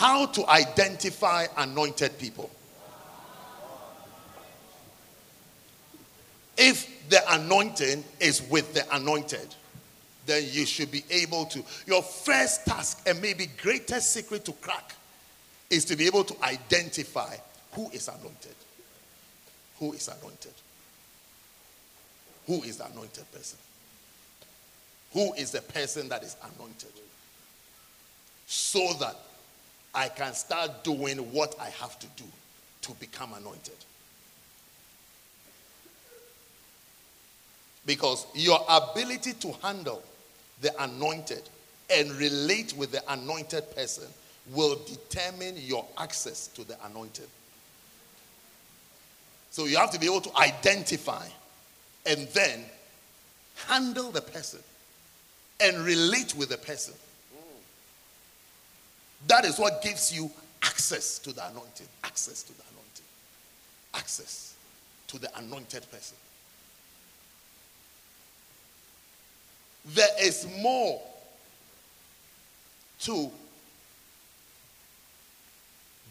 how to identify anointed people. If the anointing is with the anointed, then you should be able to. Your first task, and maybe greatest secret to crack, is to be able to identify who is anointed. Who is anointed? Who is the anointed person? Who is the person that is anointed? So that I can start doing what I have to do to become anointed. Because your ability to handle the anointed and relate with the anointed person will determine your access to the anointed. So you have to be able to identify and then handle the person and relate with the person. That is what gives you access to the anointing. Access to the anointing. Access to the anointed person. There is more to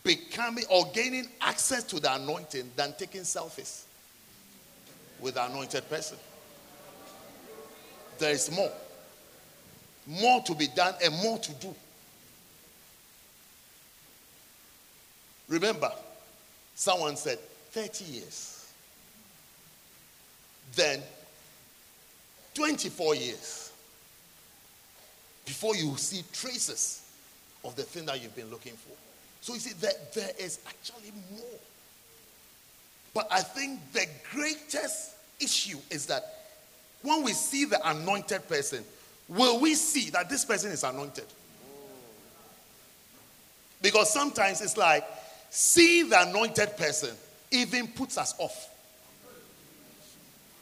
becoming or gaining access to the anointing than taking selfies with the anointed person. There is more. More to be done and more to do. Remember, someone said 30 years. Then 24 years before you see traces of the thing that you've been looking for. So you see, that there is actually more. But I think the greatest issue is that when we see the anointed person, will we see that this person is anointed? Because sometimes it's like seeing the anointed person even puts us off.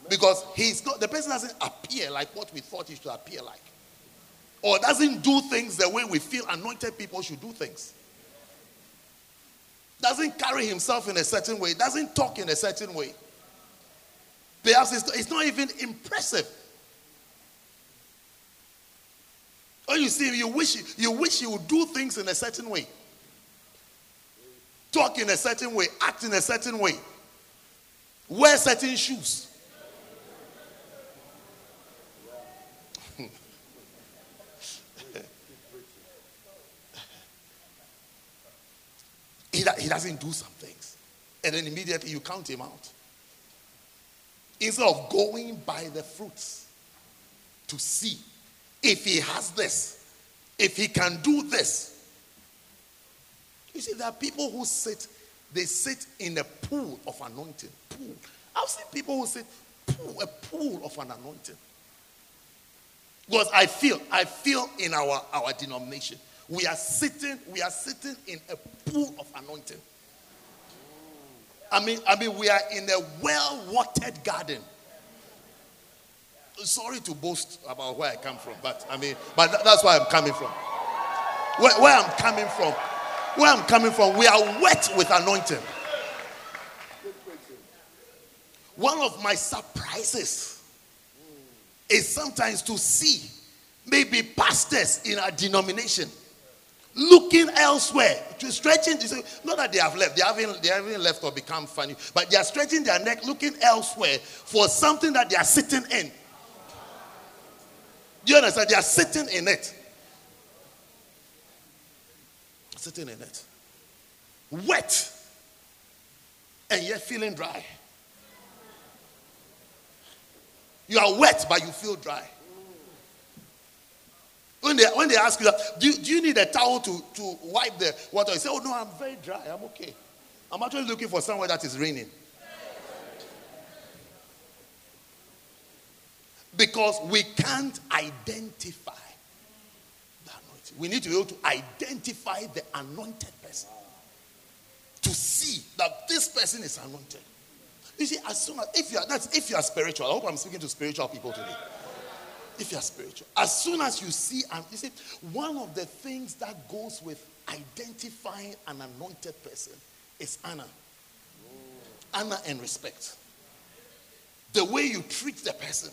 Because he's not the person doesn't appear like what we thought he should appear like. Or doesn't do things the way we feel anointed people should do things. Doesn't carry himself in a certain way, doesn't talk in a certain way. Perhaps it's, it's not even impressive. Or you see, you wish you wish you would do things in a certain way. Talk in a certain way, act in a certain way, wear certain shoes. he, he doesn't do some things. And then immediately you count him out. Instead of going by the fruits to see if he has this, if he can do this. You see, there are people who sit, they sit in a pool of anointing. Pool. I've seen people who sit pool, a pool of an anointing. Because I feel, I feel in our, our denomination, we are sitting, we are sitting in a pool of anointing. I mean, I mean, we are in a well-watered garden. Sorry to boast about where I come from, but I mean, but that's where I'm coming from. Where, where I'm coming from, where I'm coming from, we are wet with anointing. One of my surprises is sometimes to see maybe pastors in our denomination looking elsewhere, stretching. Not that they have left, they haven't, they haven't left or become funny, but they are stretching their neck, looking elsewhere for something that they are sitting in. Do you understand? They are sitting in it. Sitting in it. Wet. And yet feeling dry. You are wet, but you feel dry. When they, when they ask you do, do you need a towel to, to wipe the water? You say, Oh, no, I'm very dry. I'm okay. I'm actually looking for somewhere that is raining. Because we can't identify. We need to be able to identify the anointed person. To see that this person is anointed. You see, as soon as if you are that's if you are spiritual, I hope I'm speaking to spiritual people today if you are spiritual. As soon as you see, and you see, one of the things that goes with identifying an anointed person is honor. Honor and respect. The way you treat the person,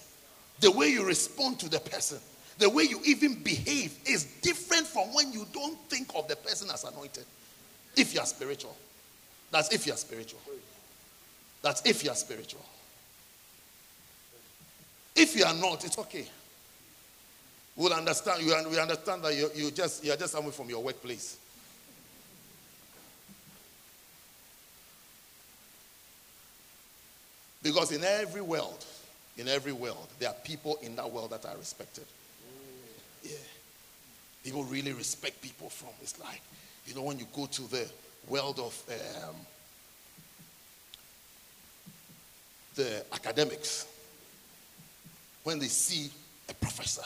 the way you respond to the person, The way you even behave is different from when you don't think of the person as anointed. If you are spiritual. That's if you are spiritual. That's if you are spiritual. If you are not, it's okay. We'll understand. You we understand that you you just you are just somewhere from your workplace. Because in every world, in every world, there are people in that world that are respected. Yeah. People really respect people from. It's like, you know, when you go to the world of um, the academics, when they see a professor,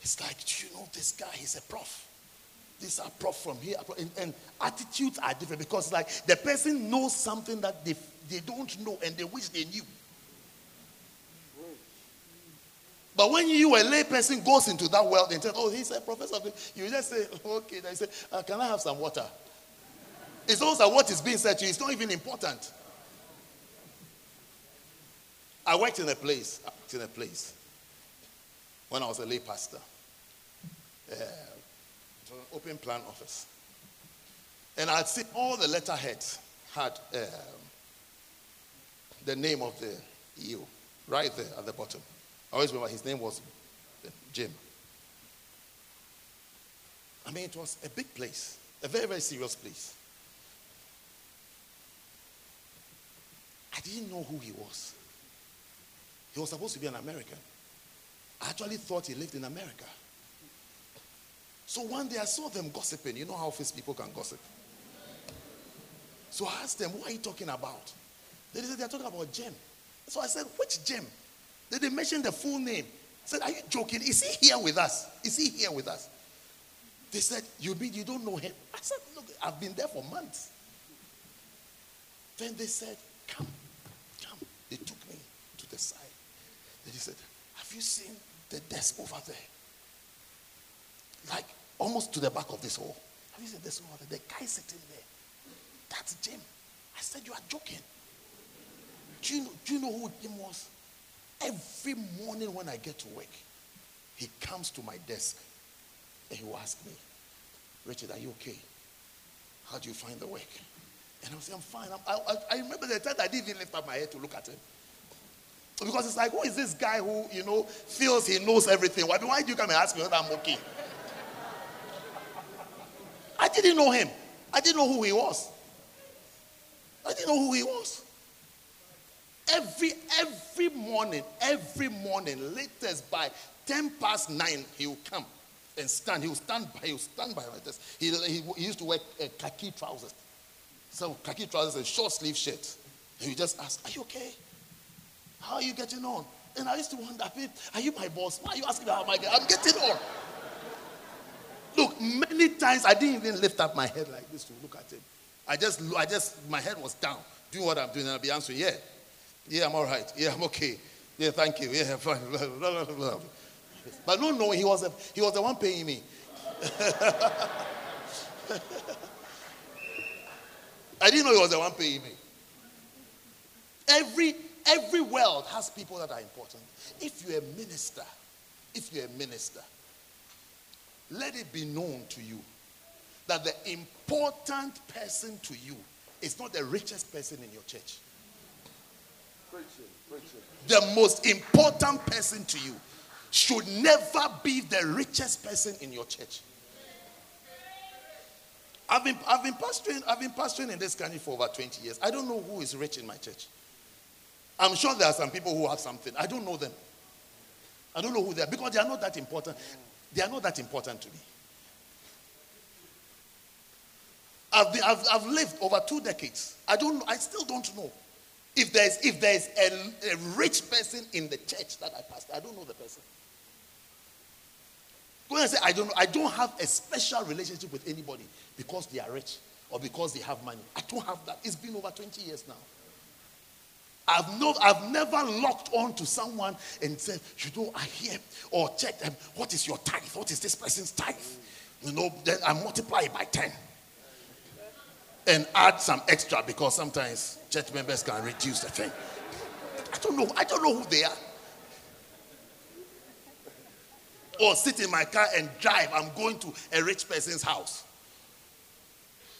it's like, you know this guy? He's a prof. These are prof from here. And, and, attitudes are different because, like, the person knows something that they, they don't know and they wish they knew. But when you, a lay person, goes into that world and says, Oh, he's a professor, you just say, Okay. They say, uh, Can I have some water? It's also what is being said to you. It's not even important. I worked in a place, in a place when I was a lay pastor. Uh, an open plan office. And I'd seen all the letterheads had um, the name of the EU right there at the bottom. I always remember his name was um, Jim. I mean, it was a big place, a very, very serious place. I didn't know who he was. He was supposed to be an American. I actually thought he lived in America. So one day I saw them gossiping. You know how office people can gossip. So I asked them, what are you talking about? They said, they're talking about Jim. So I said, which Jim? Then they mentioned the full name. I said, are you joking? Is he here with us? Is he here with us? They said, you mean you don't know him? I said, look, I've been there for months. Then they said, come, come. They took me to the side. Then he said, have you seen the desk over there? Like almost to the back of this hall. Have you seen this over there? The guy sitting there. That's Jim. I said, you are joking. Do you, know, do you know who Jim was? Every morning when I get to work, he comes to my desk and he will ask me, Richard, are you okay? How do you find the work? And I will say, I'm fine. I'm, I, I, remember the time I didn't even lift up my head to look at him. Because it's like, who is this guy who, you know, feels he knows everything? Why, why do you come and ask me whether I'm okay? I didn't know him. I didn't know who he was. I didn't know who he was. Every every morning, every morning, latest by 10 past 9, he will come and stand. He will stand by, he will stand by like this. He, he, he used to wear uh, khaki trousers. So khaki trousers and short sleeve shirt. And you just ask, Are you okay? How are you getting on? And I used to wonder, are you my boss? Why are you asking me how am I getting I'm getting on. Look, many times I didn't even lift up my head like this to look at him. I just, I just, my head was down, doing what I'm doing, and I'll be answering, yeah, yeah, I'm all right, yeah, I'm okay, yeah, thank you, yeah, fine, But no, no, he was, a, he was the one paying me. I didn't know he was the one paying me. Every every world has people that are important. If you're a minister, if you're a minister, let it be known to you that the important person to you is not the richest person in your church. The most important person to you should never be the richest person in your church. I've been, I've been pastoring, I've been pastoring in this country for over 20 years. I don't know who is rich in my church. I'm sure there are some people who have something. I don't know them. I don't know who they are because they are not that important. They are not that important to me. I've, been, I've, I've lived over two decades. I don't. I still don't know if there's if there's a, a rich person in the church that I pastor. I don't know the person. Go and say I don't. Know, I don't have a special relationship with anybody because they are rich or because they have money. I don't have that. It's been over 20 years now. I've, no, I've never locked on to someone and said, you know, I hear or check them. What is your tithe? What is this person's tithe? You know, then I multiply it by 10 and add some extra because sometimes church members can reduce the thing. I don't know. I don't know who they are. or sit in my car and drive. I'm going to a rich person's house.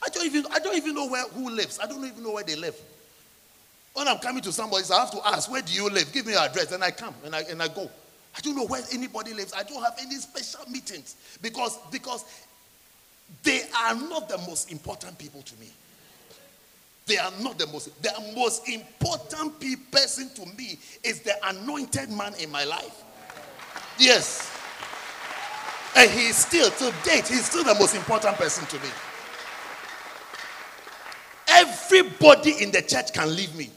I don't even I don't even know where who lives. I don't even know where they live. When I'm coming to somebody, so I have to ask, where do you live? Give me your address, and I come and I and I go. I don't know where anybody lives. I don't have any special meetings because because they are not the most important people to me. They are not the most. The most important person to me is the anointed man in my life. Yes. And he is still, to date, he's still the most important person to me. Everybody in the church can leave me.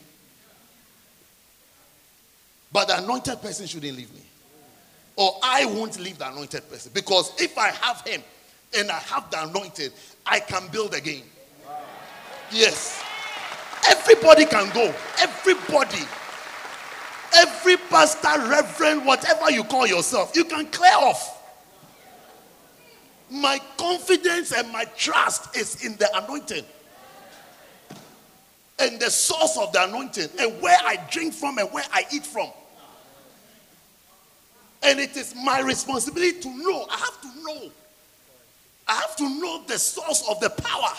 But the anointed person shouldn't leave me. Or I won't leave the anointed person. Because if I have him and I have the anointed, I can build again. Yes. Everybody can go. Everybody. Every pastor, reverend, whatever you call yourself, you can clear off. My confidence and my trust is in the anointing. And the source of the anointing, and where I drink from and where I eat from. And it is my responsibility to know. I have to know. I have to know the source of the power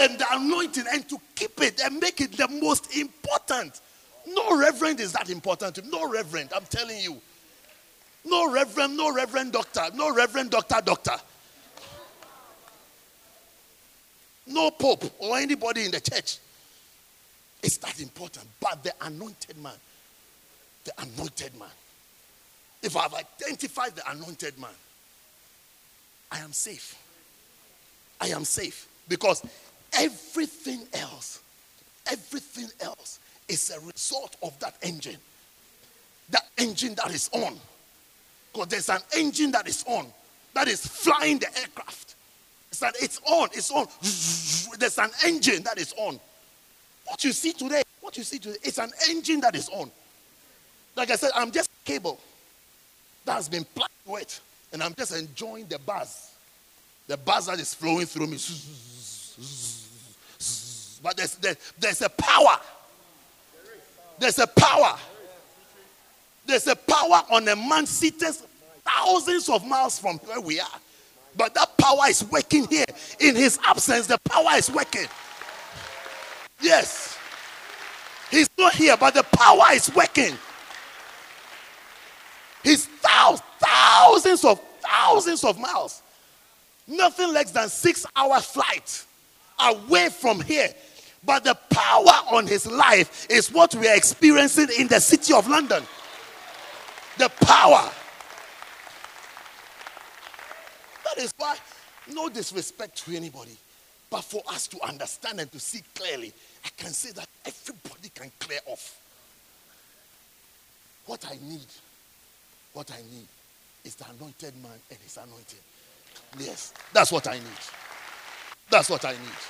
and the anointing and to keep it and make it the most important. No reverend is that important to. No reverend, I'm telling you. No reverend, no reverend doctor, no reverend doctor, doctor. No pope or anybody in the church. It's that important. But the anointed man, the anointed man. If I've identified the anointed man, I am safe. I am safe because everything else, everything else is a result of that engine. That engine that is on. Because there's an engine that is on that is flying the aircraft. It's that it's on, it's on. There's an engine that is on. What you see today, what you see today, it's an engine that is on. Like I said, I'm just cable that has been plugged it, and I'm just enjoying the buzz. The buzz that is flowing through me. But there's, there, there's a power. There's a power. There's a power on a man seated thousands of miles from where we are. But that power is working here. In his absence, the power is working. Yes. He's not here, but the power is working. He's thousands, thousands of thousands of miles. Nothing less than six hour flight away from here. But the power on his life is what we are experiencing in the city of London. The power. That is why, no disrespect to anybody, but for us to understand and to see clearly, I can say that everybody can clear off. What I need, what I need is the anointed man and his anointing. Yes, that's what I need. That's what I need.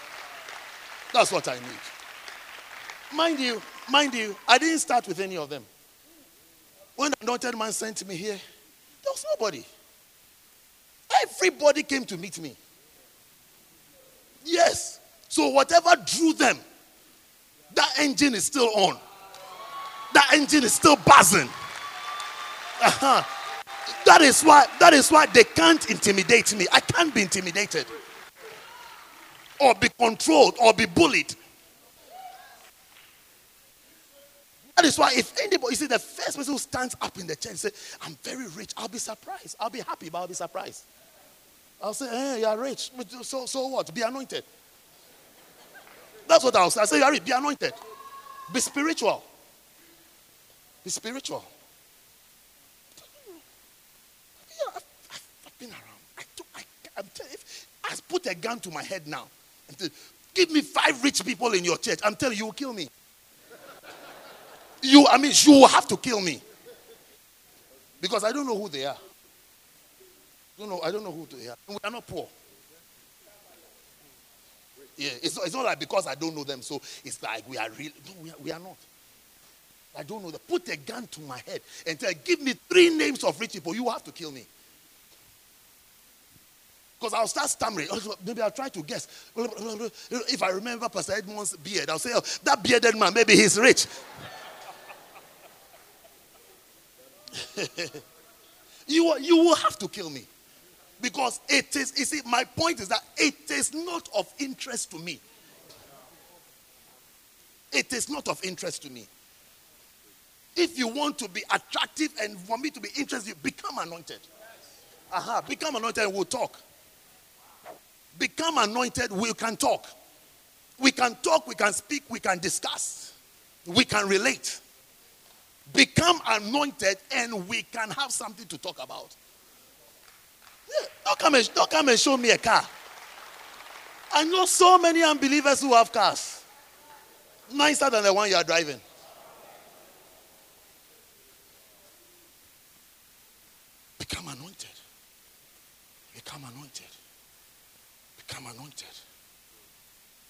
That's what I need. Mind you, mind you, I didn't start with any of them. When the anointed man sent me here, there was nobody. Everybody came to meet me. Yes. So whatever drew them, that engine is still on. That engine is still buzzing. Uh-huh. That is why that is why they can't intimidate me. I can't be intimidated or be controlled or be bullied. That is why if anybody, you see, the first person who stands up in the church and say, I'm very rich, I'll be surprised. I'll be happy, but I'll be surprised. I'll say, hey, you're rich. So, so what? Be anointed. That's what I'll say. I say, you're rich, be anointed. Be spiritual. Be spiritual. Yeah, I've, I've been around. I, I, I'm telling you, I put a gun to my head now. Give me five rich people in your church. I'm telling you, you will kill me. You, I mean, you will have to kill me. Because I don't know who they are. I don't know, I don't know who they are. we are not poor. Yeah, it's not, it's not like because I don't know them, so it's like we are real. No, we are, we are not. I don't know them. Put a gun to my head and tell, give me three names of rich people. You have to kill me. Because I'll start stammering. Maybe I'll try to guess. If I remember Pastor Edmond's beard, I'll say, oh, that bearded man, maybe he's rich. You, you will have to kill me. Because it is, you see, my point is that it is not of interest to me. It is not of interest to me. If you want to be attractive and for me to be interested, become anointed. Aha, uh-huh, become anointed and we'll talk. Become anointed, we can talk. We can talk, we can speak, we can discuss, we can relate. Become anointed and we can have something to talk about. Yeah, don't, come and, don't come and show me a car. I know so many unbelievers who have cars. Nicer than the one you are driving. Become anointed. Become anointed. Become anointed.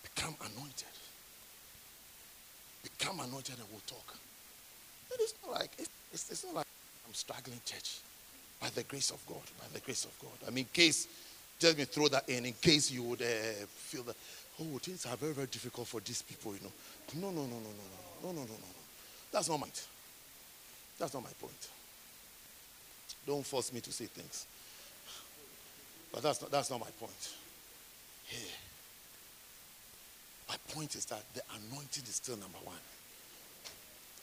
Become anointed. Become anointed and we'll talk. It is not like it's, it's not like I'm struggling, church. By the grace of God. By the grace of God. I mean, in case, just me throw that in, in case you would uh, feel that, oh, things are very, very difficult for these people, you know. No, no, no, no, no, no, no, no, no, no. That's not my. That's not my point. Don't force me to say things. But that's not, that's not my point. Here. My point is that the anointing is still number one.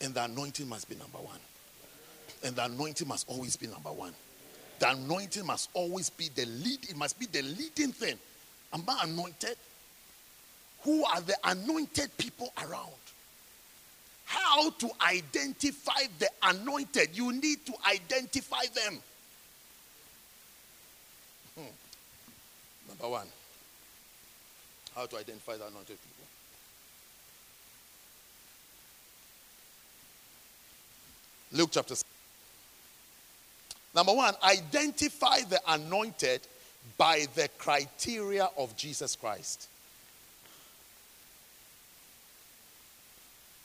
And the anointing must be number one. And the anointing must always be number one. The anointing must always be the lead. It must be the leading thing. Am I anointed? Who are the anointed people around? How to identify the anointed? You need to identify them. Hmm. Number one, how to identify the anointed people. Luke chapter 6. Number one, identify the anointed by the criteria of Jesus Christ.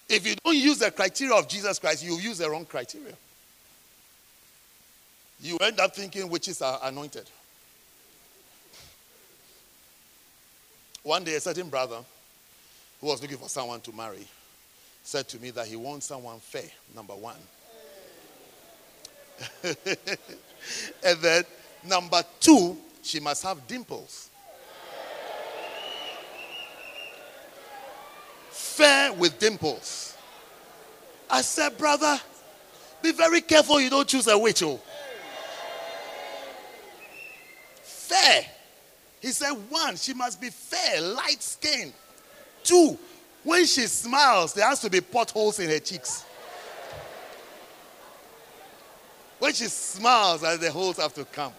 If you don't use the criteria of Jesus Christ, you use the wrong criteria. You end up thinking witches are anointed. One day, a certain brother who was looking for someone to marry said to me that he wants someone fair, number one. and then number two, she must have dimples. Fair with dimples. I said, brother, be very careful you don't choose a witch. Oh. Fair. He said, one, she must be fair, light skinned. Two, when she smiles, there has to be potholes in her cheeks. When she smiles, uh, the holes have to come.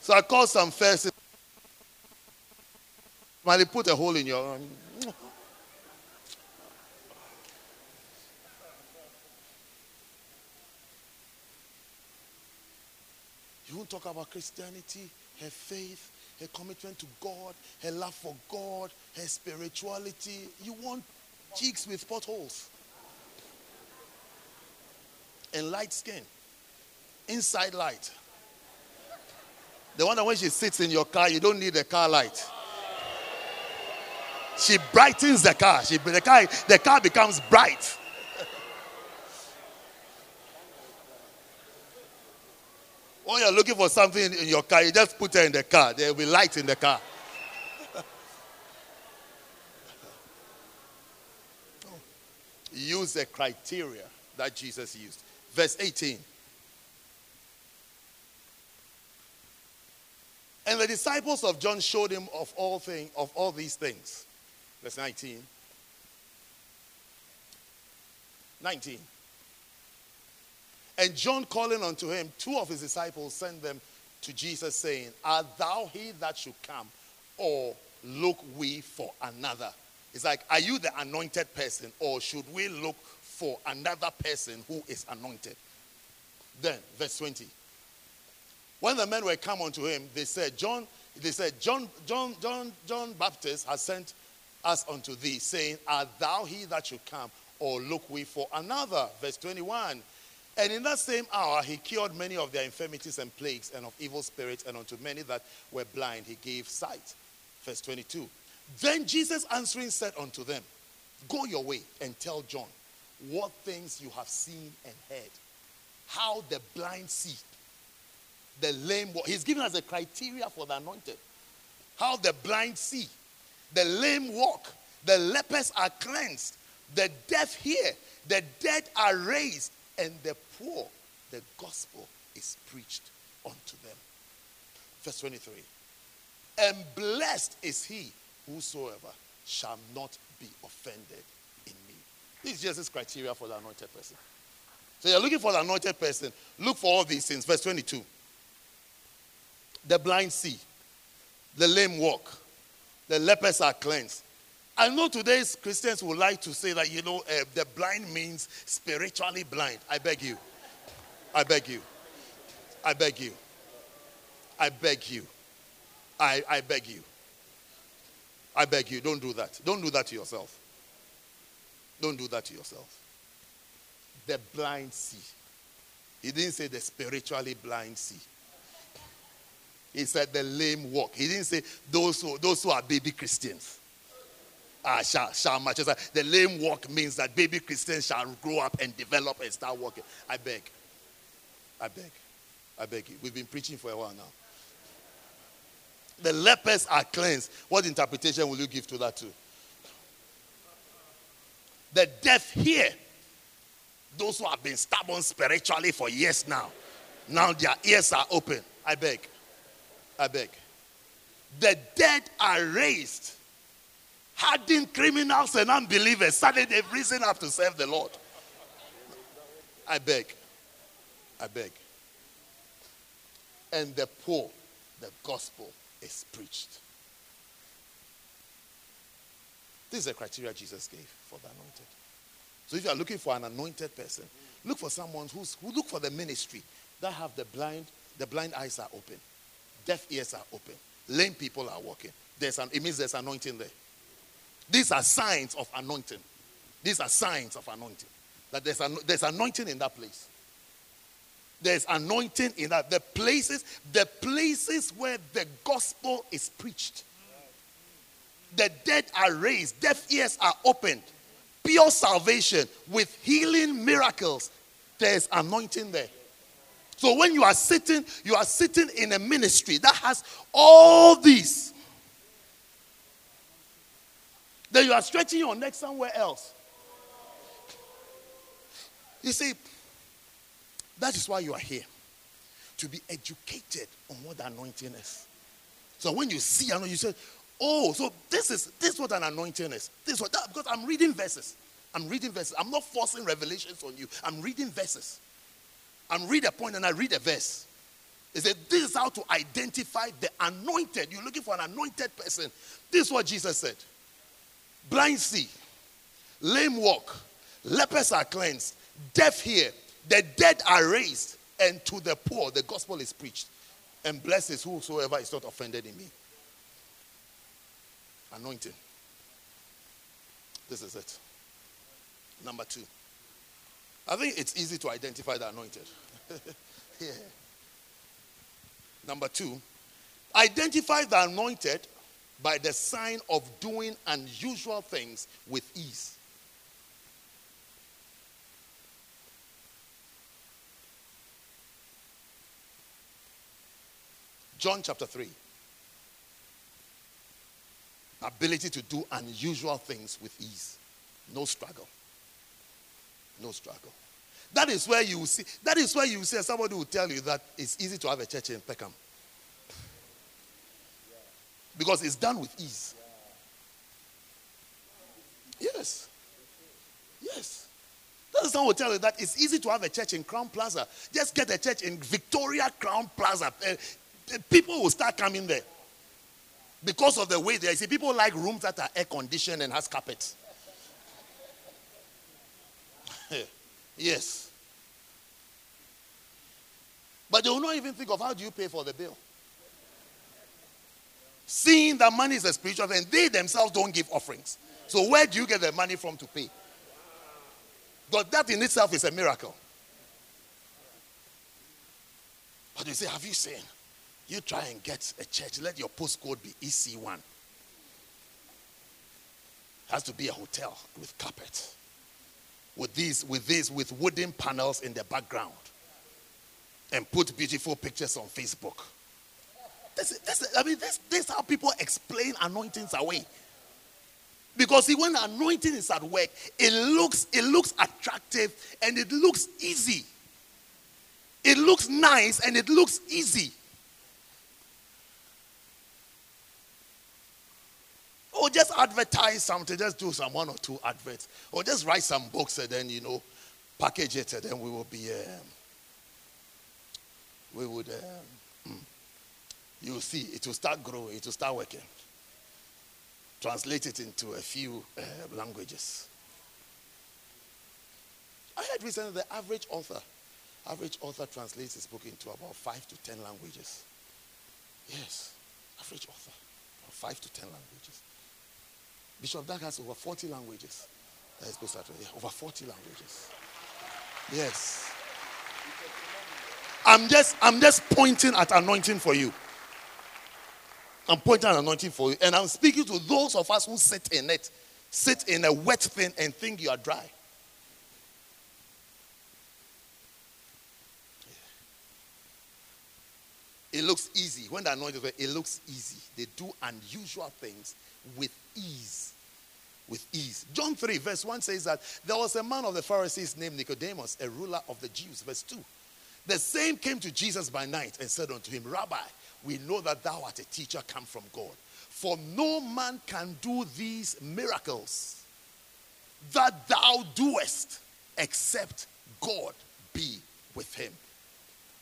So I called some first. They put a hole in your. You won't talk about Christianity, her faith, her commitment to God, her love for God, her spirituality. You want cheeks with potholes and light skin. Inside light. The one that when she sits in your car, you don't need a car light. She brightens the car. She, the car. The car becomes bright. When you're looking for something in your car, you just put her in the car. There will be light in the car. Use the criteria that Jesus used. Verse 18. And the disciples of John showed him of all thing, of all these things. Verse 19. 19. And John calling unto him, two of his disciples sent them to Jesus, saying, Art thou he that should come, or look we for another? It's like, are you the anointed person, or should we look for another person who is anointed. Then, verse 20. When the men were come unto him, they said, John, they said, John, John, John, John Baptist has sent us unto thee, saying, Art thou he that should come, or look we for another? Verse 21. And in that same hour, he cured many of their infirmities and plagues and of evil spirits, and unto many that were blind, he gave sight. Verse 22. Then Jesus answering said unto them, Go your way and tell John what things you have seen and heard, how the blind see the lame walk. He's given us a criteria for the anointed. How the blind see, the lame walk, the lepers are cleansed, the deaf hear, the dead are raised, and the poor, the gospel is preached unto them. Verse 23. And blessed is he whosoever shall not be offended in me. This is this criteria for the anointed person. So you're looking for the anointed person. Look for all these things. Verse 22. The blind see, the lame walk, the lepers are cleansed. I know today's Christians would like to say that, you know, uh, the blind means spiritually blind. I beg you. I beg you. I beg you. I beg you. I, I beg you. I beg you, don't do that. Don't do that to yourself. Don't do that to yourself. The blind see. He didn't say the spiritually blind see. He said the lame walk. He didn't say those who, those who are baby Christians. Ah, shall, shall match. The lame walk means that baby Christians shall grow up and develop and start walking. I beg. I beg. I beg you. We've been preaching for a while now. The lepers are cleansed. What interpretation will you give to that too? The deaf hear. Those who have been stubborn spiritually for years now. Now their ears are open. I beg. I beg. The dead are raised. Hardened criminals and unbelievers. Suddenly they've risen up to serve the Lord. I beg. I beg. And the poor, the gospel is preached. This is the criteria Jesus gave for the anointed. So if you are looking for an anointed person, look for someone who's who look for the ministry that have the blind, the blind eyes are open, deaf ears are open, lame people are walking. There's an, it means there's anointing there. These are signs of anointing. These are signs of anointing. That there's, an, there's anointing in that place. There's anointing in that. The places, the places where the gospel is preached. The dead are raised, deaf ears are opened, pure salvation with healing miracles. There's anointing there. So when you are sitting, you are sitting in a ministry that has all these. Then you are stretching your neck somewhere else. You see, that is why you are here. To be educated on what anointing is. So when you see anointing, you say, Oh, so this is this is what an anointing is. This is what that because I'm reading verses. I'm reading verses. I'm not forcing revelations on you. I'm reading verses. I'm read a point and I read a verse. He said, This is how to identify the anointed. You're looking for an anointed person. This is what Jesus said. Blind see, lame walk, lepers are cleansed, deaf hear, the dead are raised, and to the poor the gospel is preached. And blessed is whosoever is not offended in me. Anointing. This is it. Number two. I think it's easy to identify the anointed. yeah. Number two, identify the anointed by the sign of doing unusual things with ease. John chapter 3. Ability to do unusual things with ease. No struggle. No struggle. That is where you see, that is where you see somebody will tell you that it's easy to have a church in Peckham. Because it's done with ease. Yes. Yes. That is someone will tell you that it's easy to have a church in Crowne Plaza. Just get a church in Victoria Crowne Plaza. Uh, people will start coming there because of the way they see people like rooms that are air conditioned and has carpets. yes. But they will not even think of how do you pay for the bill. Seeing that money is a spiritual thing, they themselves don't give offerings. So where do you get the money from to pay? But that in itself is a miracle. But you say, have you seen? You try and get a church. Let your postcode be EC1. Has to be a hotel with carpet. With these, with these, with wooden panels in the background. and put beautiful pictures on Facebook. This, this, I mean, this, this is how people explain anointings away. Because see, when anointing is at work, it looks, it looks attractive and it looks easy. It looks nice and it looks easy. Or just advertise something, just do some one or two adverts. Or just write some books and then, you know, package it and then we will be, um, we would, um, hmm, you'll see, it will start growing, it will start working translate it into a few uh, languages. I heard recently the average author, average author translates his book into about five to ten languages. Yes, average author, five to ten languages. Bishop Dag has over 40 languages. That is to yeah, over 40 languages. Yes. I'm just I'm just pointing at anointing for you. I'm pointing an anointing for you. And I'm speaking to those of us who sit in it, sit in a wet thing and think you are dry. It looks easy. When the anointing, it looks easy. They do unusual things with ease. With ease. John 3, verse 1 says that there was a man of the Pharisees named Nicodemus, a ruler of the Jews. Verse 2. The same came to Jesus by night and said unto him, Rabbi, we know that thou art a teacher come from God. For no man can do these miracles that thou doest except God be with him.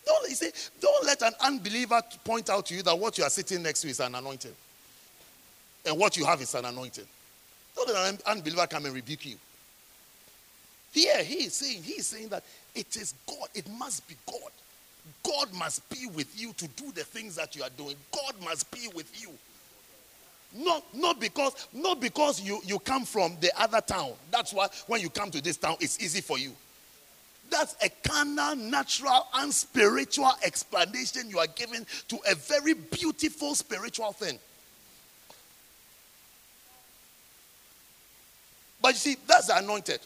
Don't, you see, don't let an unbeliever point out to you that what you are sitting next to is an anointing. And what you have is an anointing. Don't let an unbeliever come and rebuke you. Here he is saying, he is saying that it is God. It must be God. God must be with you to do the things that you are doing. God must be with you. Not, not because, not because you, you come from the other town. That's why when you come to this town, it's easy for you. That's a carnal, natural, and spiritual explanation you are giving to a very beautiful spiritual thing. But you see, that's the anointed.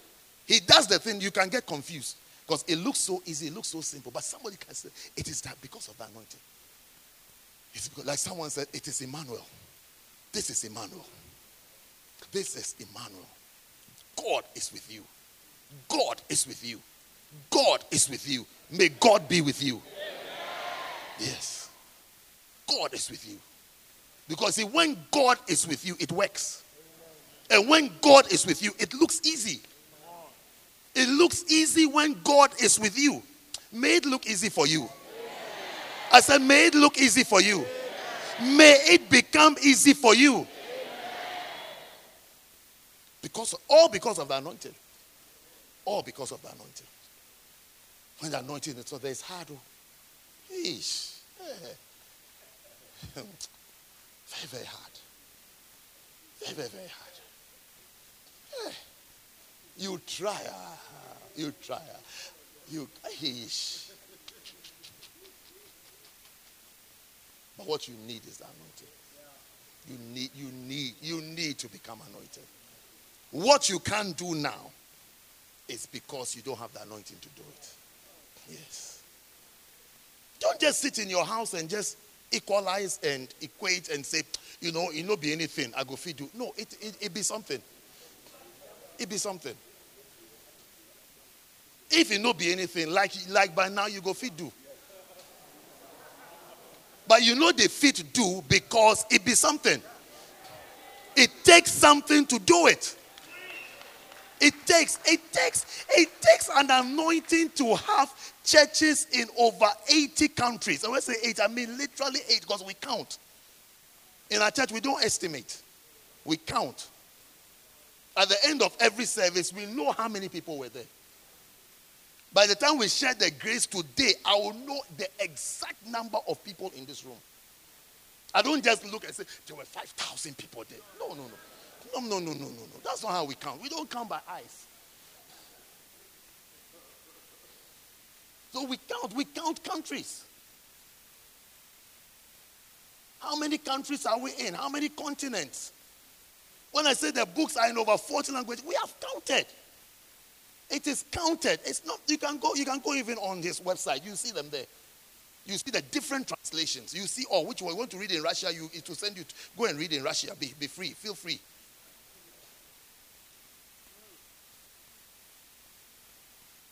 He does the thing, you can get confused. Because it looks so easy, it looks so simple. But somebody can say, it is that because of the anointing. It's because, like someone said, it is Emmanuel. This is Emmanuel. This is Emmanuel. God is with you. God is with you. God is with you. May God be with you. Yes. God is with you. Because see, when God is with you, it works. And when God is with you, it looks easy. It looks easy when God is with you. May it look easy for you. I said, may it look easy for you. May it become easy for you. Because all because of the anointing. All because of the anointing. When the anointing is so there's hard. Oh. Eesh. Yeah. very, very hard. Very, very, very hard. Eh. You try. Ah, you try. Ah. You. is. But what you need is the anointing. You need, you need, you need to become anointed. What you can't do now is because you don't have the anointing to do it. Yes. Don't just sit in your house and just equalize and equate and say, you know, it not be anything. I go feed you. No, it, it, it be something. It be something. If it not be anything, like, like by now you go fit do. But you know they fit do because it be something. It takes something to do it. It takes, it takes, it takes an anointing to have churches in over 80 countries. And when I say eight, I mean literally eight because we count. In our church, we don't estimate. We count. At the end of every service, we know how many people were there. By the time we share the grace today, I will know the exact number of people in this room. I don't just look and say, there were 5,000 people there. No, no, no. No, no, no, no, no, no. That's not how we count. We don't count by eyes. So we count, we count countries. How many countries are we in? How many continents? When I say the books are in over 40 languages, we have counted. It is counted. It's not you can go, you can go even on his website, you see them there. You see the different translations. You see, oh, which one you want to read in Russia, you it will send you to go and read in Russia. Be, be free. Feel free.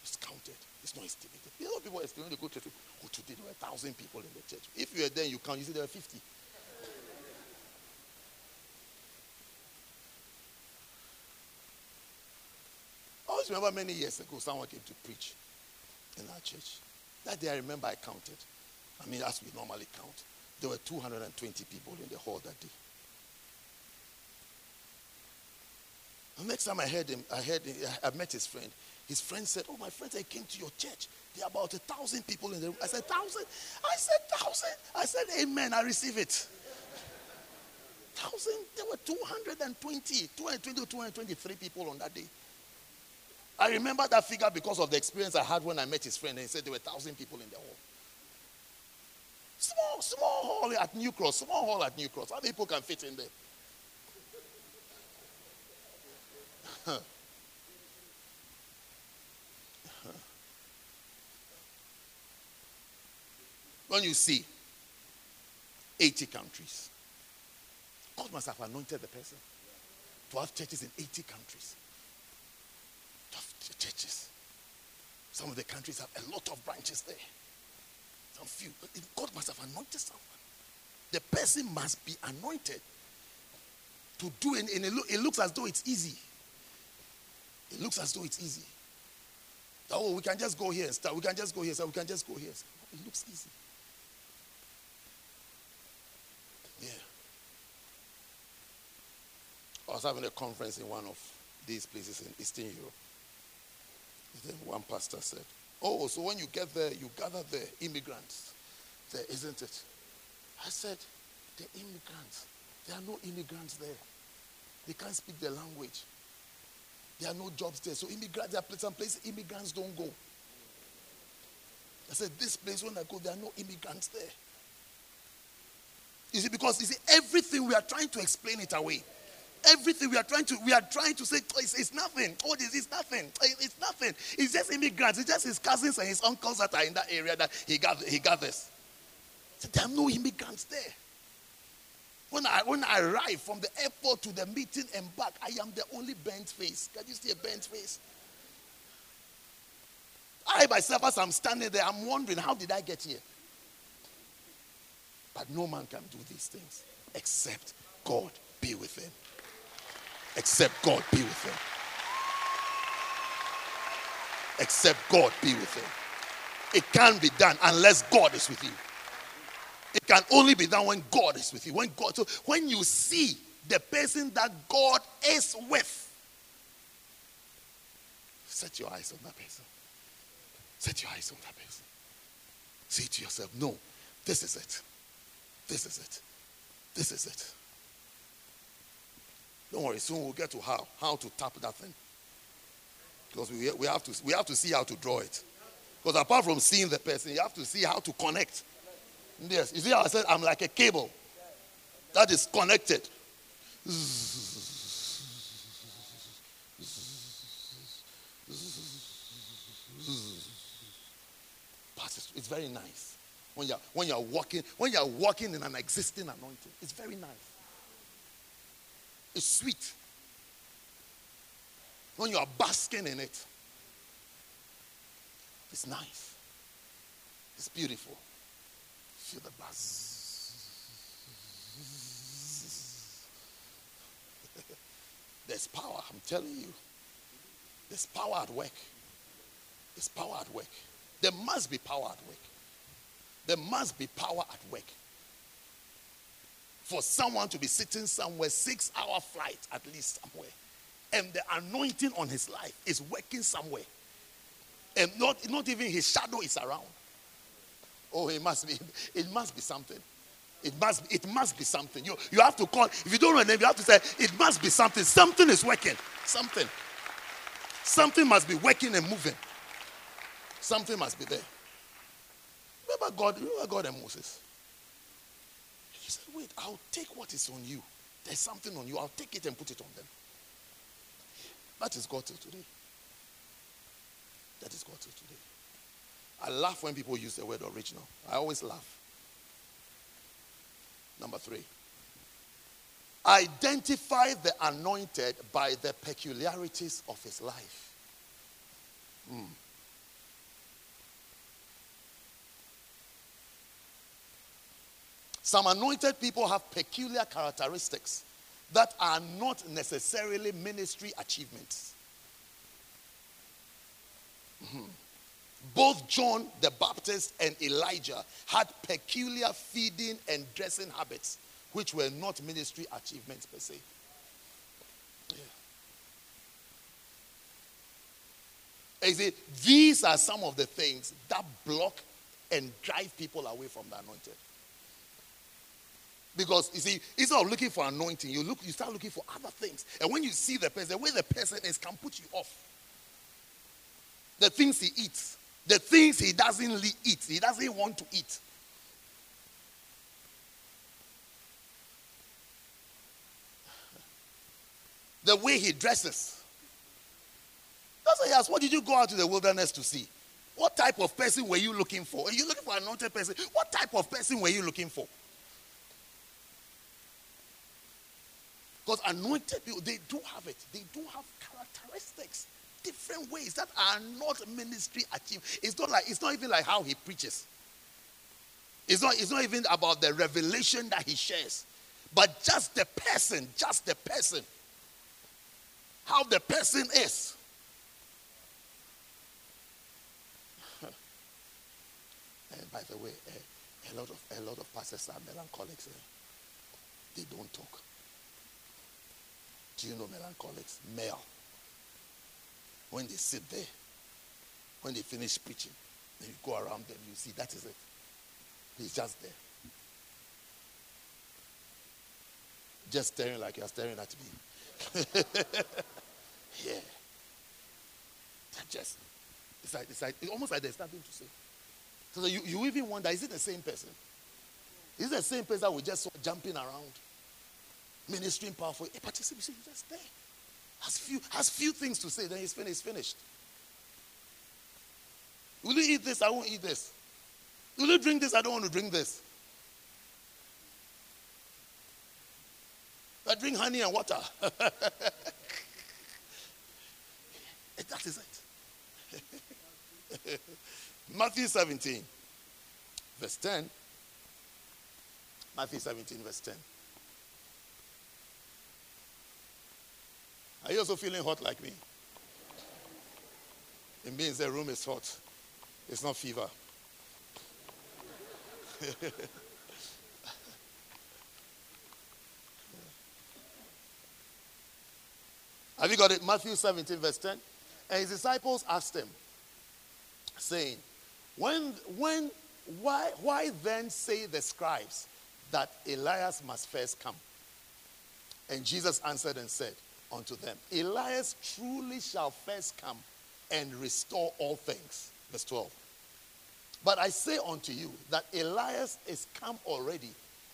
It's counted. It's not estimated. A lot of people estimate they go to. Oh, today there were a thousand people in the church. If you were there, you count, you see there were 50. Always remember many years ago, someone came to preach in our church. That day I remember I counted. I mean, as we normally count. There were 220 people in the hall that day. The next time I heard him, I heard him, I met his friend. His friend said, Oh, my friend, I came to your church. There are about a thousand people in the room. I said, Thousand? I said, Thousand? I said, Amen. I receive it. Thousand? There were 220, 220 223 people on that day. I remember that figure because of the experience I had when I met his friend and he said there were thousand people in the hall. Small, small hall at New Cross, small hall at New Cross. How many people can fit in there? when you see 80 countries, God must have anointed the person to have churches in 80 countries churches. Some of the countries have a lot of branches there. Some few. But God must have anointed someone. The person must be anointed to do it. And it, it looks as though it's easy. It looks as though it's easy. Oh, we can just go here and start. We can just go here. So we can just go here. It looks easy. Yeah. I was having a conference in one of these places in Eastern Europe. Then one pastor said, Oh, so when you get there, you gather the immigrants there, isn't it? I said, The immigrants. There are no immigrants there. They can't speak the language. There are no jobs there. So immigrants, there are some places immigrants don't go. I said, this place when I go, there are no immigrants there. You see, because you see, everything we are trying to explain it away. Everything we are trying to, we are trying to say, oh, it's, it's nothing. Oh, this is nothing. Oh, it's nothing. It's just immigrants. It's just his cousins and his uncles that are in that area that he got he gathers. So there are no immigrants there. When I when I arrive from the airport to the meeting and back, I am the only bent face. Can you see a bent face? I myself, as I'm standing there, I'm wondering, how did I get here? But no man can do these things except God be with him except God be with him. Except God be with him. It can't be done unless God is with you. It can only be done when God is with you. When God, so when you see the person that God is with, set your eyes on that person. Set your eyes on that person. Say to yourself, no, this is it. This is it. This is it. Don't worry, soon we'll get to how how to tap that thing. Because we, we have to we have to see how to draw it. Because apart from seeing the person, you have to see how to connect. Yes, you see how I said I'm like a cable that is connected. It's very nice when you're when you're walking when you're walking in an existing anointing. It's very nice. It's sweet. When you are basking in it, it's nice. It's beautiful. Feel the buzz. There's power, I'm telling you. There's power at work. There's power at work. There must be power at work. There must be power at work for someone to be sitting somewhere, six hour flight at least somewhere, and the anointing on his life is working somewhere, and not, not even his shadow is around. Oh, it must be, it must be something. It must, it must be something. You, you have to call, if you don't know a name, you have to say, it must be something. Something is working. Something. Something must be working and moving. Something must be there. Remember God, remember God and Moses. He said, Wait, I'll take what is on you. There's something on you. I'll take it and put it on them. That is God till today. That is God till today. I laugh when people use the word original. I always laugh. Number three. Identify the anointed by the peculiarities of his life. Hmm. Some anointed people have peculiar characteristics that are not necessarily ministry achievements. Mm-hmm. Both John the Baptist and Elijah had peculiar feeding and dressing habits, which were not ministry achievements per se. Yeah. see, these are some of the things that block and drive people away from the anointed. Because you see, instead of looking for anointing, you look, you start looking for other things. And when you see the person, the way the person is can put you off. The things he eats, the things he doesn't eat, he doesn't want to eat. The way he dresses. That's why he asked, What did you go out to the wilderness to see? What type of person were you looking for? Are you looking for an anointed person? What type of person were you looking for? Because anointed people, they do have it. They do have characteristics, different ways that are not ministry achieved. It's not like it's not even like how he preaches. It's not, it's not even about the revelation that he shares, but just the person, just the person. How the person is. and by the way, a, a, lot of a lot of pastors are melancholics. Eh? They don't talk. Do you know melancholics? Male. When they sit there, when they finish preaching, then you go around them, you see that is it. He's just there. Just staring like you're staring at me. yeah. That just it's like it's like it's almost like there's nothing to say. So you, you even wonder, is it the same person? Is it the same person that we just saw jumping around? Ministering powerful. You see, he's just there. Has few, has few things to say, then he's finished. finished. Will you eat this? I won't eat this. Will you drink this? I don't want to drink this. I drink honey and water. that is it. Matthew 17, verse 10. Matthew 17, verse 10. Are you also feeling hot like me? It means the room is hot. It's not fever. Have you got it? Matthew 17, verse 10. And his disciples asked him, saying, When, when, why, why then say the scribes that Elias must first come? And Jesus answered and said, unto them. Elias truly shall first come and restore all things. Verse 12. But I say unto you that Elias is come already,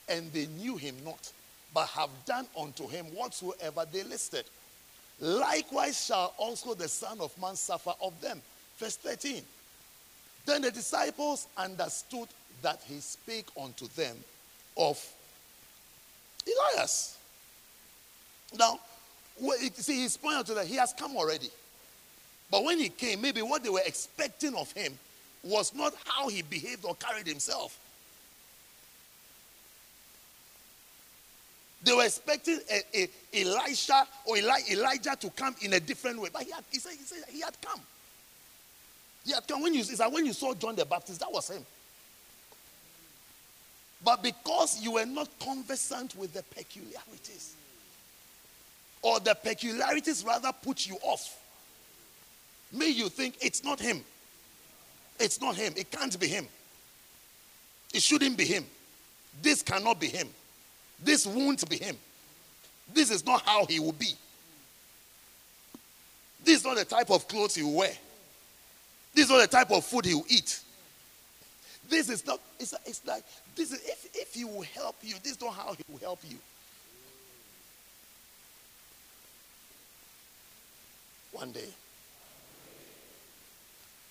and they knew him not, but have done unto him whatsoever they listed. Likewise shall also the Son of Man suffer of them. Verse 13. Then the disciples understood that he spake unto them of Elias. Now, well, see, he's pointing to that he has come already. But when he came, maybe what they were expecting of him was not how he behaved or carried himself. They were expecting a, a Elisha or Eli, Elijah to come in a different way. But he, had, he, said, he said he had come. He had come. When you, like when you saw John the Baptist, that was him. But because you were not conversant with the peculiarities, or the peculiarities rather put you off. May you think it's not him. It's not him. It can't be him. It shouldn't be him. This cannot be him. This won't be him. This is not how he will be. This is not the type of clothes he will wear. This is not the type of food he will eat. This is not, it's, it's like, this is, if, if he will help you, this is not how he will help you. One day.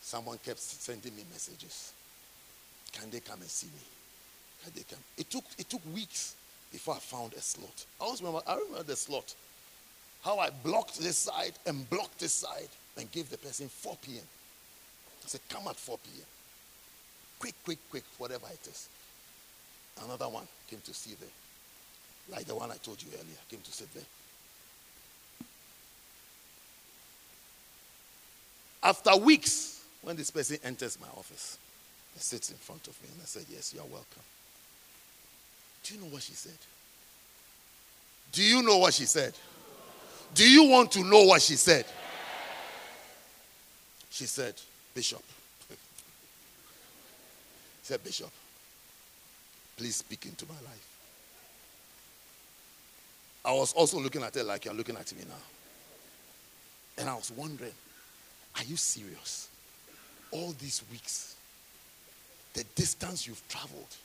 Someone kept sending me messages. Can they come and see me? Can they come? It took it took weeks before I found a slot. I always remember I remember the slot. How I blocked this side and blocked this side and gave the person 4 p.m. I said, come at 4 p.m. Quick, quick, quick, whatever it is. Another one came to see there. Like the one I told you earlier, came to sit there. After weeks, when this person enters my office, he sits in front of me and I said, Yes, you are welcome. Do you know what she said? Do you know what she said? Do you want to know what she said? She said, Bishop. said, Bishop, please speak into my life. I was also looking at her like you're looking at me now. And I was wondering, are you serious? All these weeks, the distance you've traveled.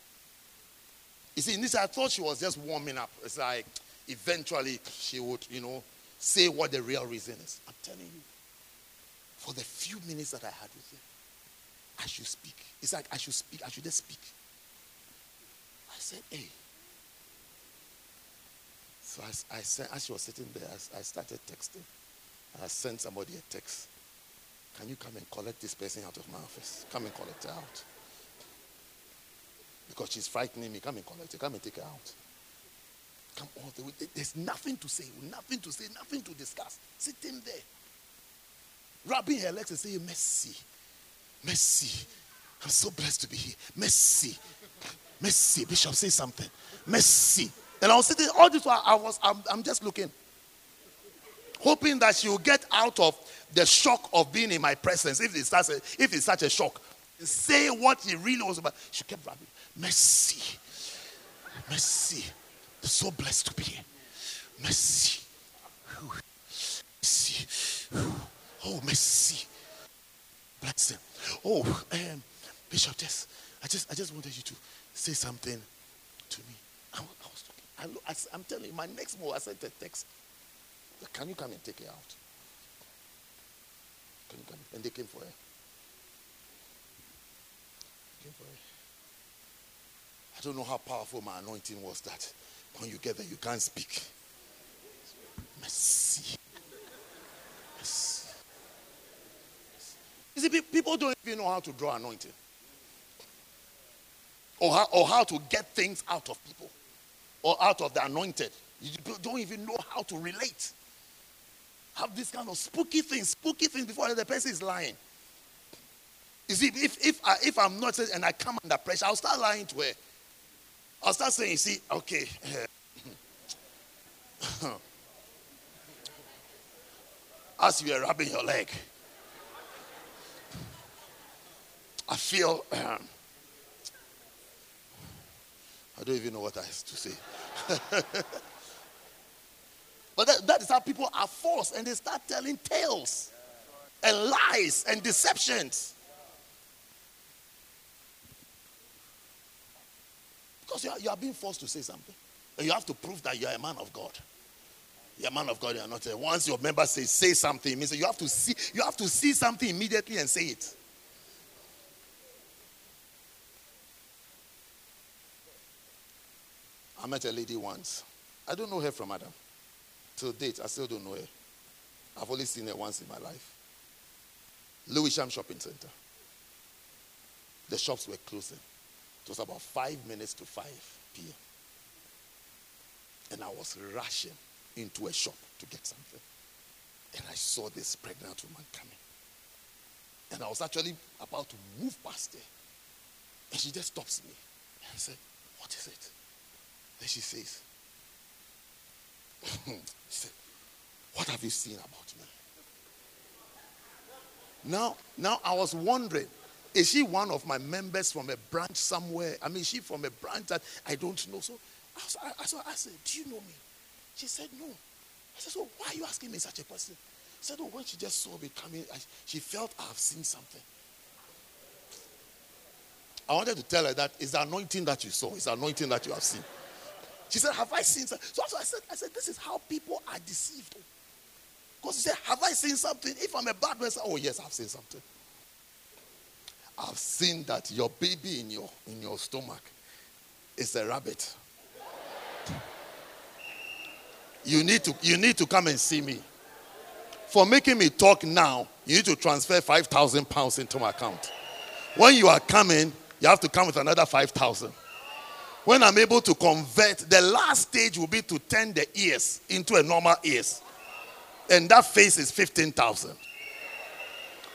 You see, in this, I thought she was just warming up. It's like eventually she would, you know, say what the real reason is. I'm telling you, for the few minutes that I had with her, I should speak. It's like I should speak. I should just speak. I said, hey. So I, I sent, as she was sitting there, I, I started texting. I sent somebody a text. Can you come and collect this person out of my office? Come and collect her out. Because she's frightening me. Come and collect her. Come and take her out. Come all the way. There's nothing to say, nothing to say, nothing to discuss. Sitting there. Rubbing her legs and saying, Mercy. Mercy. I'm so blessed to be here. Mercy. Mercy. Bishop, say something. Mercy. And I was sitting all this while I was I'm, I'm just looking. Hoping that she will get out of the shock of being in my presence. If it's such a, if it's such a shock. Say what he really was about. She kept rubbing. Mercy. Mercy. So blessed to be here. Mercy. Mercy. Oh, mercy. Bless him. Oh, um, Bishop, just I just I just wanted you to say something to me. I, I was talking. I, am telling you, my next move, I sent a text. Can you come and take her out? Can you come? And they came for her. Came for her. I don't know how powerful my anointing was that when you get there, you can't speak. Mercy. Mercy. You see, people don't even know how to draw anointing or how, or how to get things out of people or out of the anointed. You don't even know how to relate. Have this kind of spooky things, spooky things before the person is lying. You see, if, if, I, if I'm not and I come under pressure, I'll start lying to her. I'll start saying, you see, okay. As you are rubbing your leg, I feel. Um, I don't even know what I have to say. but that, that is how people are forced and they start telling tales and lies and deceptions. Because you are, you are being forced to say something. You have to prove that you are a man of God. You're a man of God, you are not. A, once your member says say something, it means you have to see you have to see something immediately and say it. I met a lady once. I don't know her from Adam. Till date, I still don't know her. I've only seen her once in my life. Lewisham Shopping Center. The shops were closing. It was about five minutes to 5 p.m. And I was rushing into a shop to get something. And I saw this pregnant woman coming. And I was actually about to move past her. And she just stops me and said, What is it? Then she says, Hmm. said, What have you seen about me? Now, now I was wondering, is she one of my members from a branch somewhere? I mean, she from a branch that I don't know? So I, was, I, so I said, Do you know me? She said, No. I said, So why are you asking me such a question? She said, Oh, when she just saw me coming, she felt I have seen something. I wanted to tell her that it's the anointing that you saw, it's the anointing that you have seen. She said, Have I seen something? So I said, I said, This is how people are deceived. Because she said, Have I seen something? If I'm a bad person, oh yes, I've seen something. I've seen that your baby in your in your stomach is a rabbit. You need to you need to come and see me. For making me talk now, you need to transfer 5,000 pounds into my account. When you are coming, you have to come with another 5,000. When I'm able to convert, the last stage will be to turn the ears into a normal ears. And that face is 15,000.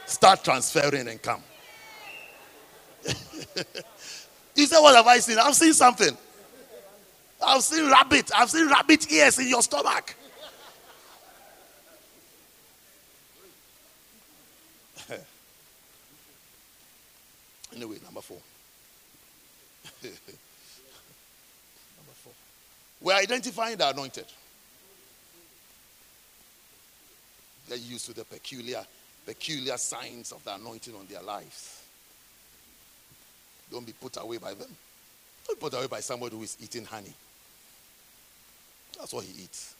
Start transferring and come. you say, What have I seen? I've seen something. I've seen rabbit. I've seen rabbit ears in your stomach. anyway, number four. We're identifying the anointed. They're used to the peculiar, peculiar signs of the anointing on their lives. Don't be put away by them. Don't be put away by somebody who is eating honey. That's what he eats.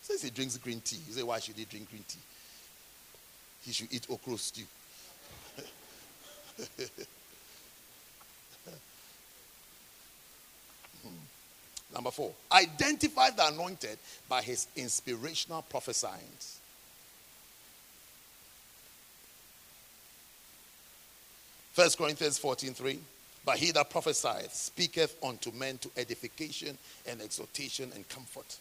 Says he drinks green tea. You say, why should he drink green tea? He should eat okra stew. Number four, identify the anointed by his inspirational prophesying. First Corinthians 14 3. But he that prophesieth speaketh unto men to edification and exhortation and comfort.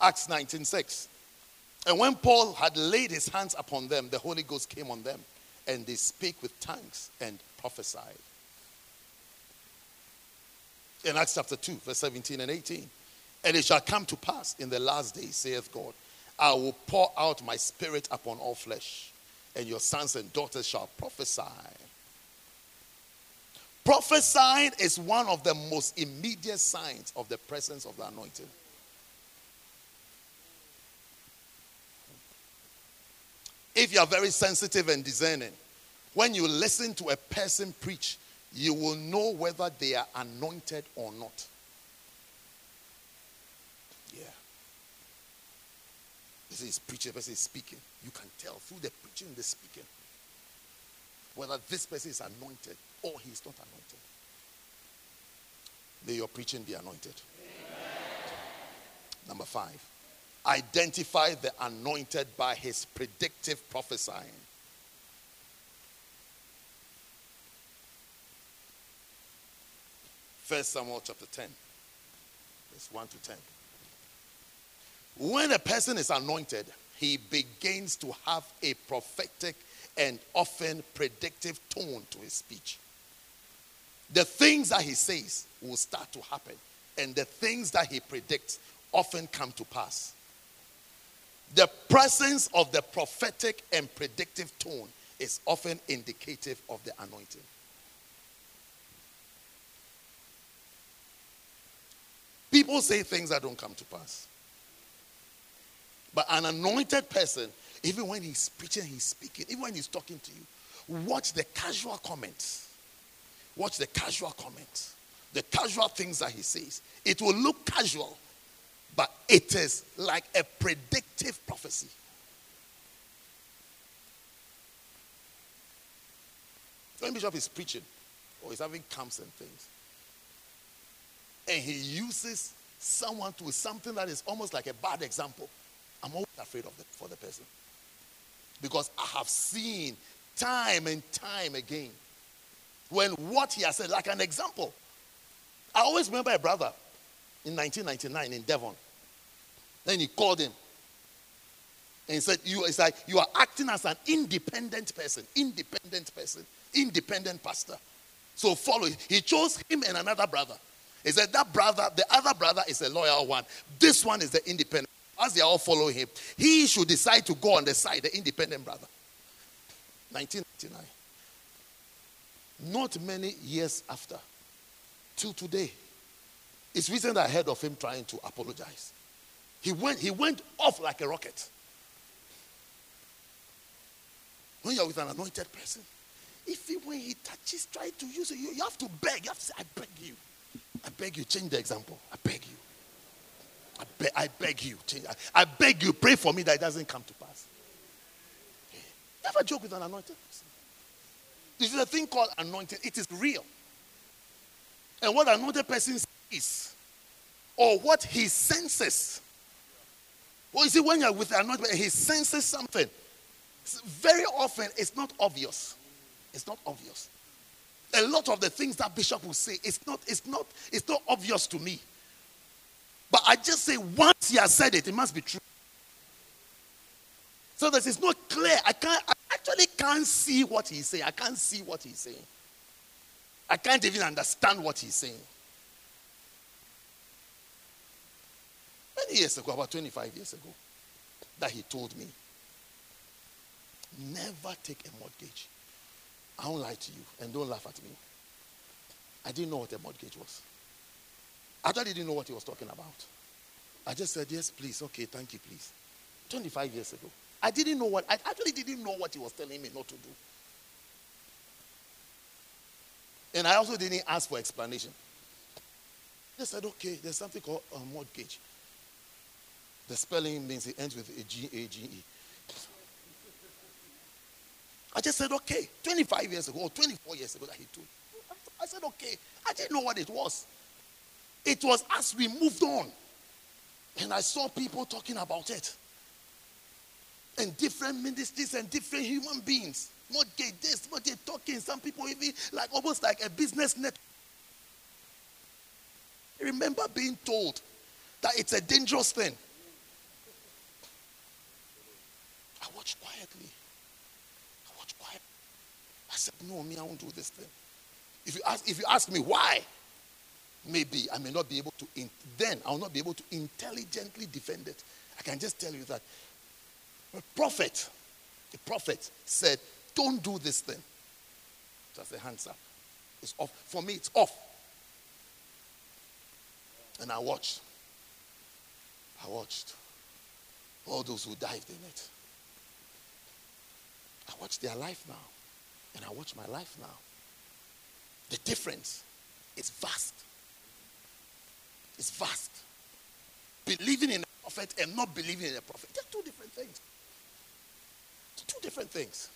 Acts 19:6. And when Paul had laid his hands upon them, the Holy Ghost came on them, and they spake with tongues and prophesied. In Acts chapter 2, verse 17 and 18. And it shall come to pass in the last days, saith God, I will pour out my spirit upon all flesh, and your sons and daughters shall prophesy. Prophesying is one of the most immediate signs of the presence of the anointing. If you are very sensitive and discerning, when you listen to a person preach, you will know whether they are anointed or not. Yeah. This is preaching, person is speaking. You can tell through the preaching, the speaking, whether this person is anointed or he is not anointed. May your preaching be anointed. Amen. Number five. Identify the anointed by his predictive prophesying. First Samuel chapter 10, verse 1 to 10. When a person is anointed, he begins to have a prophetic and often predictive tone to his speech. The things that he says will start to happen, and the things that he predicts often come to pass. The presence of the prophetic and predictive tone is often indicative of the anointing. People say things that don't come to pass. But an anointed person, even when he's preaching, he's speaking, even when he's talking to you, watch the casual comments. Watch the casual comments. The casual things that he says. It will look casual, but it is like a predictive prophecy. When Bishop is preaching or he's having camps and things, and he uses someone to something that is almost like a bad example, I'm always afraid of the, for the person. Because I have seen time and time again when what he has said, like an example. I always remember a brother in 1999 in Devon. Then he called him and he said, you, it's like you are acting as an independent person, independent person, independent pastor. So follow. He chose him and another brother. He said, That brother, the other brother is a loyal one. This one is the independent. As they all following him, he should decide to go on the side, the independent brother. 1999. Not many years after, till today, it's recent I heard of him trying to apologize. He went, he went off like a rocket. When you're with an anointed person, if he, when he touches, try to use it, you, you have to beg. You have to say, I beg you. I beg you, change the example. I beg you. I, be- I beg you, change. I, I beg you, pray for me that it doesn't come to pass. Never joke with an anointed person. This is a thing called anointing. It is real. And what anointed person is, or what he senses. Well, you see, when you're with an anointed he senses something. Very often, it's not obvious. It's not obvious. A lot of the things that Bishop will say, it's not, it's not, it's not obvious to me. But I just say once he has said it, it must be true. So that it's not clear. I can't I actually can't see what he's saying. I can't see what he's saying. I can't even understand what he's saying. Many years ago, about 25 years ago, that he told me, never take a mortgage. I don't lie to you and don't laugh at me. I didn't know what a mortgage was. I actually didn't know what he was talking about. I just said, Yes, please. Okay, thank you, please. 25 years ago. I didn't know what, I actually didn't know what he was telling me not to do. And I also didn't ask for explanation. They said, okay, there's something called a mortgage. The spelling means it ends with a G A G E. I just said, okay, 25 years ago or 24 years ago that he told. I said, okay. I didn't know what it was. It was as we moved on. And I saw people talking about it. And different ministries and different human beings. Mortgage this, mortgage talking. Some people even like almost like a business net. I remember being told that it's a dangerous thing. I watched quietly. I watched quietly. I said, No, me, I won't do this thing. If you ask, if you ask me why, maybe I may not be able to, in, then I will not be able to intelligently defend it. I can just tell you that a prophet, a prophet said, don't do this thing. Just a hands up. It's off. For me, it's off. And I watched. I watched all those who dived in it. I watched their life now. And I watch my life now. The difference is vast. It's vast. Believing in a prophet and not believing in a prophet. They're two different things. Two different things.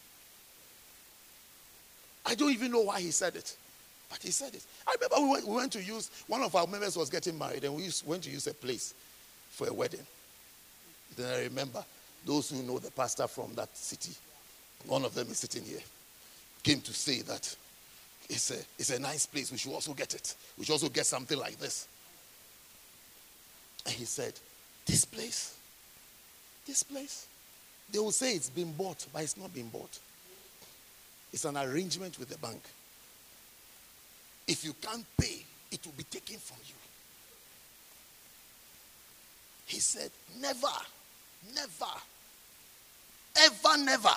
I don't even know why he said it, but he said it. I remember we went, we went to use, one of our members was getting married, and we used, went to use a place for a wedding. Then I remember those who know the pastor from that city, one of them is sitting here, came to say that it's a, it's a nice place. We should also get it. We should also get something like this. And he said, This place, this place, they will say it's been bought, but it's not been bought. It's an arrangement with the bank. If you can't pay, it will be taken from you. He said, Never, never, ever, never.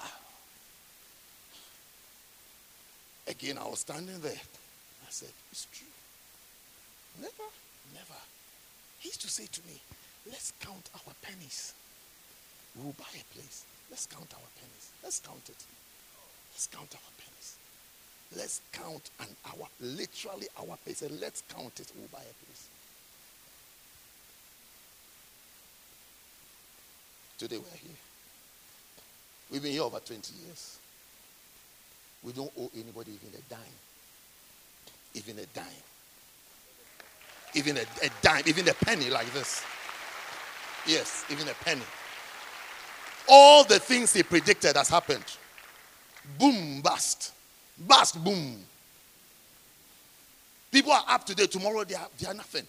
Again, I was standing there. I said, It's true. Never, never. He used to say to me, Let's count our pennies. We'll buy a place. Let's count our pennies. Let's count it. Let's count our pennies. Let's count an hour. Literally our pennies. Let's count it. We'll buy a place. Today we're here. We've been here over 20 years. We don't owe anybody even a dime. Even a dime. Even a, a dime, even a penny like this. Yes, even a penny. All the things he predicted has happened. Boom, bust. Bust, boom. People are up today, tomorrow they are, they are nothing.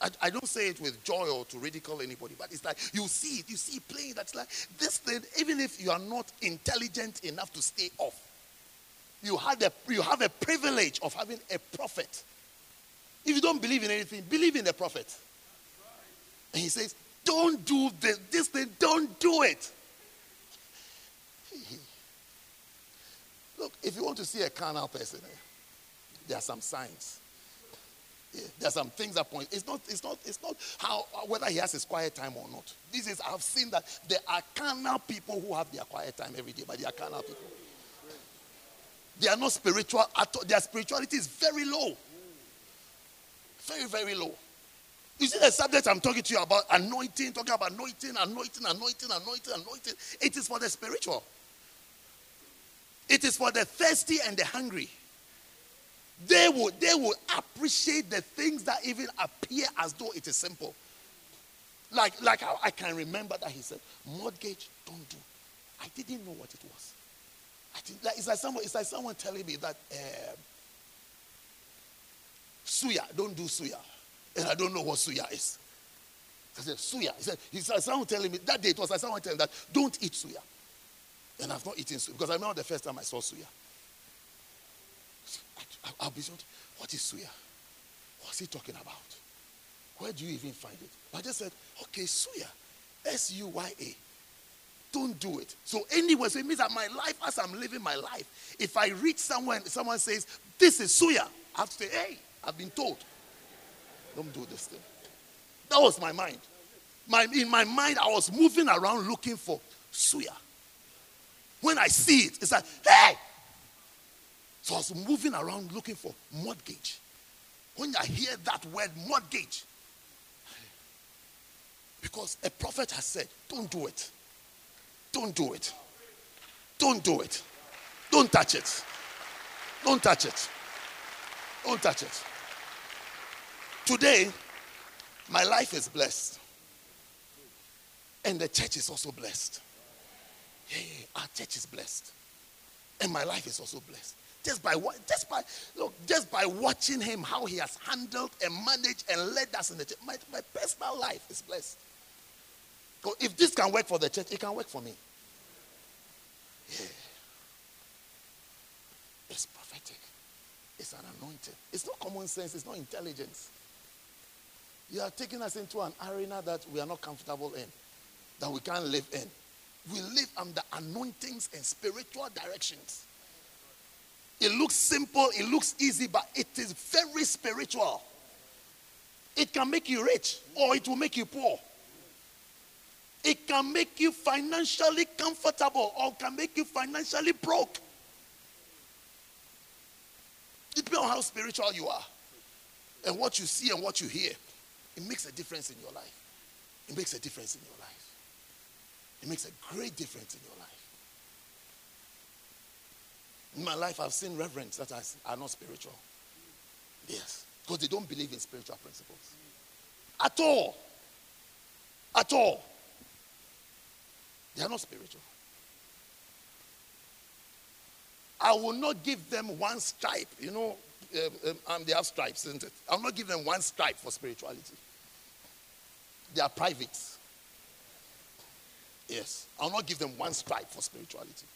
I, I, don't say it with joy or to ridicule anybody, but it's like you see it, you see it playing. That's like this thing, even if you are not intelligent enough to stay off, you have, a, you have a privilege of having a prophet. If you don't believe in anything, believe in the prophet. And he says, Don't do this, this thing, don't do it. Look, if you want to see a carnal person, eh, there are some signs. There are some things that point. It's not, it's not, it's not how whether he has his quiet time or not. This is I've seen that there are carnal people who have their quiet time every day, but they are carnal people. They are not spiritual at all. Their spirituality is very low. Very, very low. You see the subject I'm talking to you about anointing, talking about anointing, anointing, anointing, anointing, anointing. It is for the spiritual. It is for the thirsty and the hungry. They will, they will appreciate the things that even appear as though it is simple. Like, like I, I can remember that he said, mortgage, don't do. I didn't know what it was. I think like, it's, like someone, it's like someone telling me that uh, suya, don't do suya. And I don't know what suya is. I said, suya. He said, he said, someone telling me, that day it was like someone telling me that, don't eat suya. And I've not eaten suya because I remember the first time I saw suya. I, will be shocked. What is suya? What's he talking about? Where do you even find it? I just said, okay, suya. S U Y A. Don't do it. So anyway, so it means that my life, as I'm living my life, if I reach someone, someone says, this is suya, I have to say, hey, I've been told. Don't do this thing. That was my mind. My, in my mind, I was moving around looking for suya. When I see it, it's like, hey! So I was moving around looking for mortgage. When I hear that word mortgage, because a prophet has said, don't do it. Don't do it. Don't do it. Don't touch it. Don't touch it. Don't touch it. Today, my life is blessed. And the church is also blessed. Yeah, yeah, our church is blessed. And my life is also blessed. Just by what just by look, just by watching him, how he has handled and managed and led us in the church. My, my personal life is blessed. If this can work for the church, it can work for me. Yeah. It's prophetic. It's an anointing. It's not common sense, it's not intelligence. You are taking us into an arena that we are not comfortable in, that we can't live in. We live under anointings and spiritual directions. It looks simple, it looks easy, but it is very spiritual. It can make you rich or it will make you poor. It can make you financially comfortable or can make you financially broke. It depends on how spiritual you are and what you see and what you hear. It makes a difference in your life. It makes a difference in your life. It makes a great difference in your life. In my life, I've seen reverends that are not spiritual. Yes. Because they don't believe in spiritual principles. At all. At all. They are not spiritual. I will not give them one stripe. You know, um, um, they have stripes, isn't it? I'll not give them one stripe for spirituality. They are private. Yes. I'll not give them one stripe for spirituality.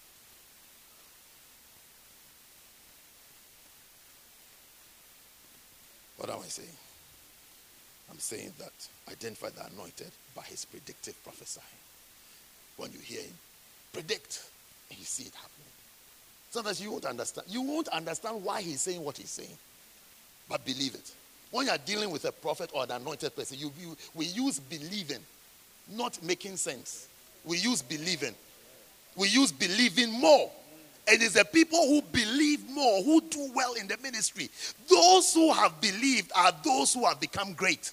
What am I saying? I'm saying that identify the anointed by his predictive prophesying. When you hear him predict and you see it happening. Sometimes you won't understand. You won't understand why he's saying what he's saying, but believe it. When you are dealing with a prophet or an anointed person, you, you, we use believing, not making sense. We use believing. We use believing more. And it's the people who believe more who do well in the ministry. Those who have believed are those who have become great.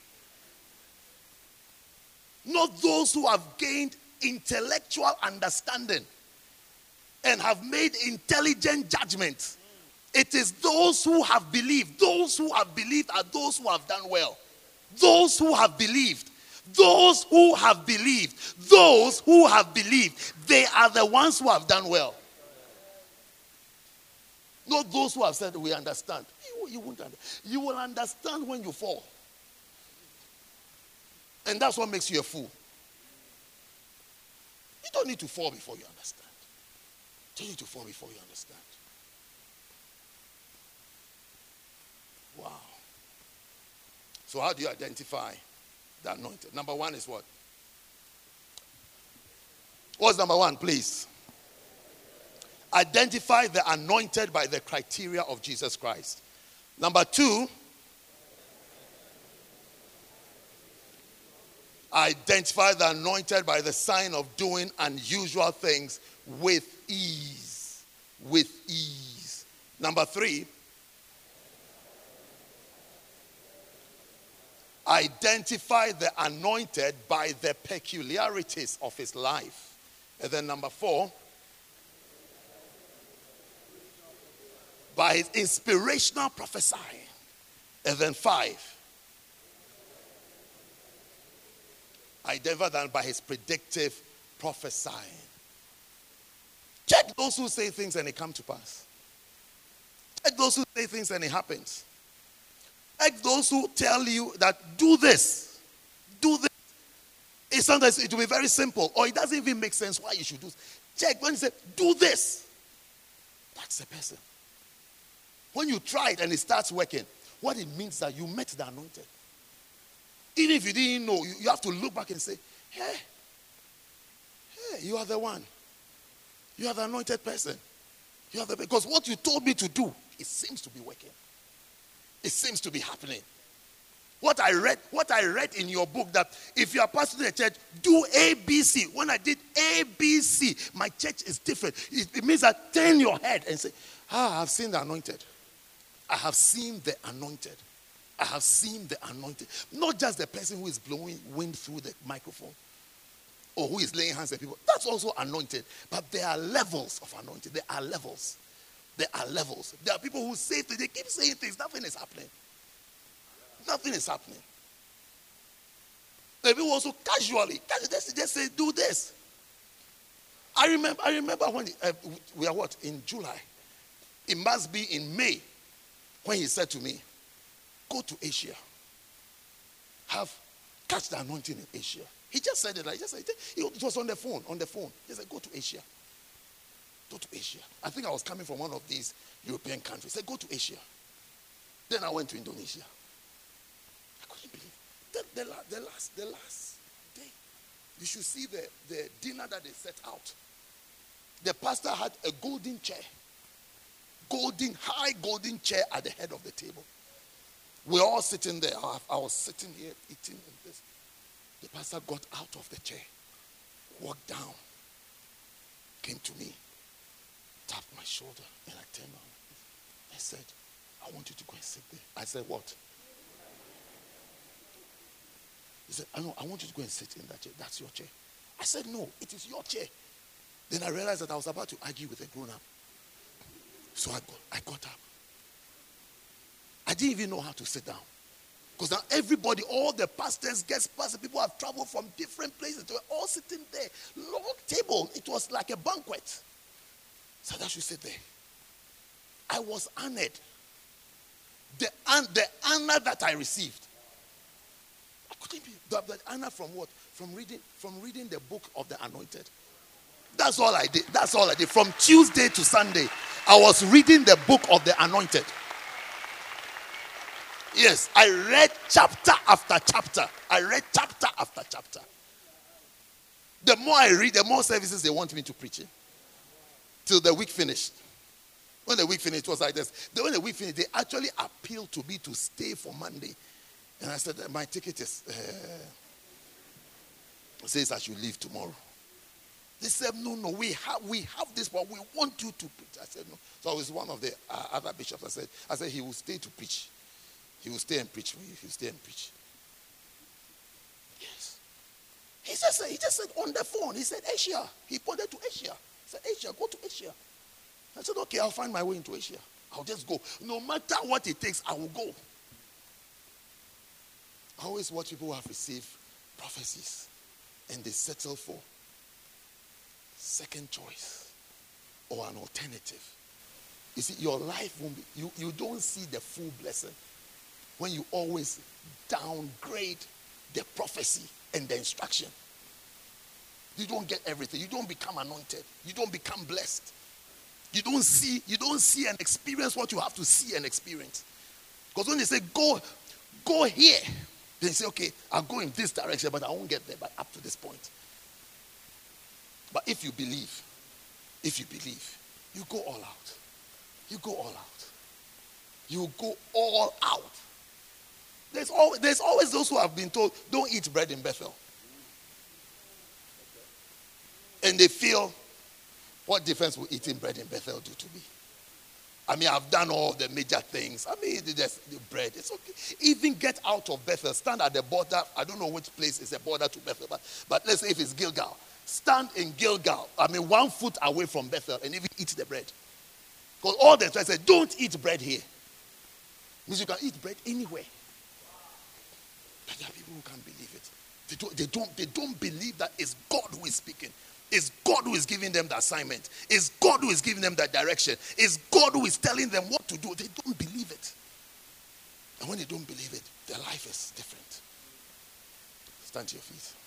Not those who have gained intellectual understanding and have made intelligent judgments. It is those who have believed. Those who have believed are those who have done well. Those who have believed. Those who have believed. Those who have believed. They are the ones who have done well. Not those who have said, We understand. You, you won't understand. You will understand when you fall. And that's what makes you a fool. You don't need to fall before you understand. You need to fall before you understand. Wow. So, how do you identify the anointed? Number one is what? What's number one, please? Identify the anointed by the criteria of Jesus Christ. Number two, identify the anointed by the sign of doing unusual things with ease. With ease. Number three, Identify the anointed by the peculiarities of his life. And then number four, by his inspirational prophesying. And then five, identify them by his predictive prophesying. Check those who say things and they come to pass. Check those who say things and it happens. Check those who tell you that do this, do this. It sometimes it will be very simple, or it doesn't even make sense why you should do. This. Check when you say do this. That's the person. When you try it and it starts working, what it means that you met the anointed. Even if you didn't know, you, you have to look back and say, hey, hey, you are the one. You are the anointed person. You are the because what you told me to do, it seems to be working. It seems to be happening. What I read, what I read in your book that if you are pastoring a church, do ABC. When I did ABC, my church is different. It, it means that turn your head and say, Ah, I've seen the anointed. I have seen the anointed. I have seen the anointed. Not just the person who is blowing wind through the microphone or who is laying hands on people. That's also anointed. But there are levels of anointing. There are levels. There are levels. There are people who say things, they keep saying things, nothing is happening. Nothing is happening. There are people also casually, just, just say, do this. I remember, I remember when uh, we are what? In July. It must be in May when he said to me, Go to Asia. Have catch the anointing in Asia. He just said it. I just said it. It was on the phone. On the phone. He said, Go to Asia. Go to Asia. I think I was coming from one of these European countries. He said, Go to Asia. Then I went to Indonesia. I couldn't believe the, the, the last the last day. You should see the, the dinner that they set out. The pastor had a golden chair golden, high golden chair at the head of the table. We're all sitting there. I was sitting here eating this. The pastor got out of the chair, walked down, came to me, tapped my shoulder, and I turned around. I said, I want you to go and sit there. I said, What? He said, I know, I want you to go and sit in that chair. That's your chair. I said, No, it is your chair. Then I realized that I was about to argue with a grown up. So I got, I got up. Didn't even know how to sit down. Because now everybody, all the pastors, guest pastors, people have traveled from different places. They were all sitting there. Long table. It was like a banquet. So I should sit there. I was honored. The, the honor that I received. I couldn't be the honor from what? From reading, from reading the book of the anointed. That's all I did. That's all I did. From Tuesday to Sunday, I was reading the book of the anointed. Yes, I read chapter after chapter. I read chapter after chapter. The more I read, the more services they want me to preach in. Till the week finished. When the week finished, it was like this. When the week finished, they actually appealed to me to stay for Monday. And I said, My ticket is. Uh, says I should leave tomorrow. They said, No, no, we have we have this, but we want you to preach. I said, No. So I was one of the uh, other bishops. I said, I said, he will stay to preach. He will stay and preach for you. He will stay and preach. Yes. He just said, he just said on the phone, he said Asia. He pointed to Asia. He said, Asia, go to Asia. I said, okay, I'll find my way into Asia. I'll just go. No matter what it takes, I will go. I always watch people who have received prophecies and they settle for second choice or an alternative. You see, your life won't be, you, you don't see the full blessing when you always downgrade the prophecy and the instruction. You don't get everything. You don't become anointed. You don't become blessed. You don't see, you don't see and experience what you have to see and experience. Because when they say go, go here, they say, okay, I'll go in this direction, but I won't get there, but up to this point. But if you believe, if you believe, you go all out. You go all out. You go all out. There's always, there's always those who have been told, don't eat bread in Bethel. And they feel, what difference will eating bread in Bethel do to me? I mean, I've done all the major things. I mean, just the bread. It's okay. Even get out of Bethel. Stand at the border. I don't know which place is a border to Bethel, but, but let's say if it's Gilgal. Stand in Gilgal. I mean, one foot away from Bethel and even eat the bread. Because all the time said, don't eat bread here. Means you can eat bread anywhere. But there are people who can't believe it. They don't, they don't, they don't believe that it's God who is speaking. It's God who is giving them the assignment. It's God who is giving them the direction. It's God who is telling them what to do. They don't believe it. And when they don't believe it, their life is different. Stand to your feet.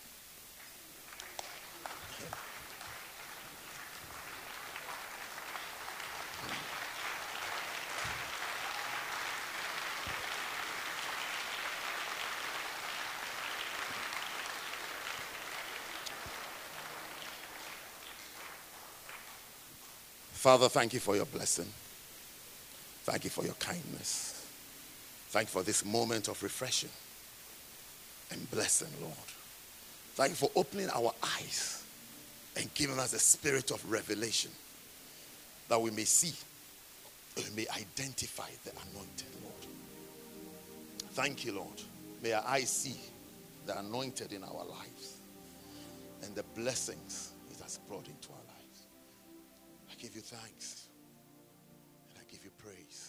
Father, thank you for your blessing. Thank you for your kindness. Thank you for this moment of refreshing and blessing, Lord. Thank you for opening our eyes and giving us a spirit of revelation that we may see and we may identify the anointed, Lord. Thank you, Lord. May our eyes see the anointed in our lives and the blessings it has brought into our lives I give you thanks and I give you praise.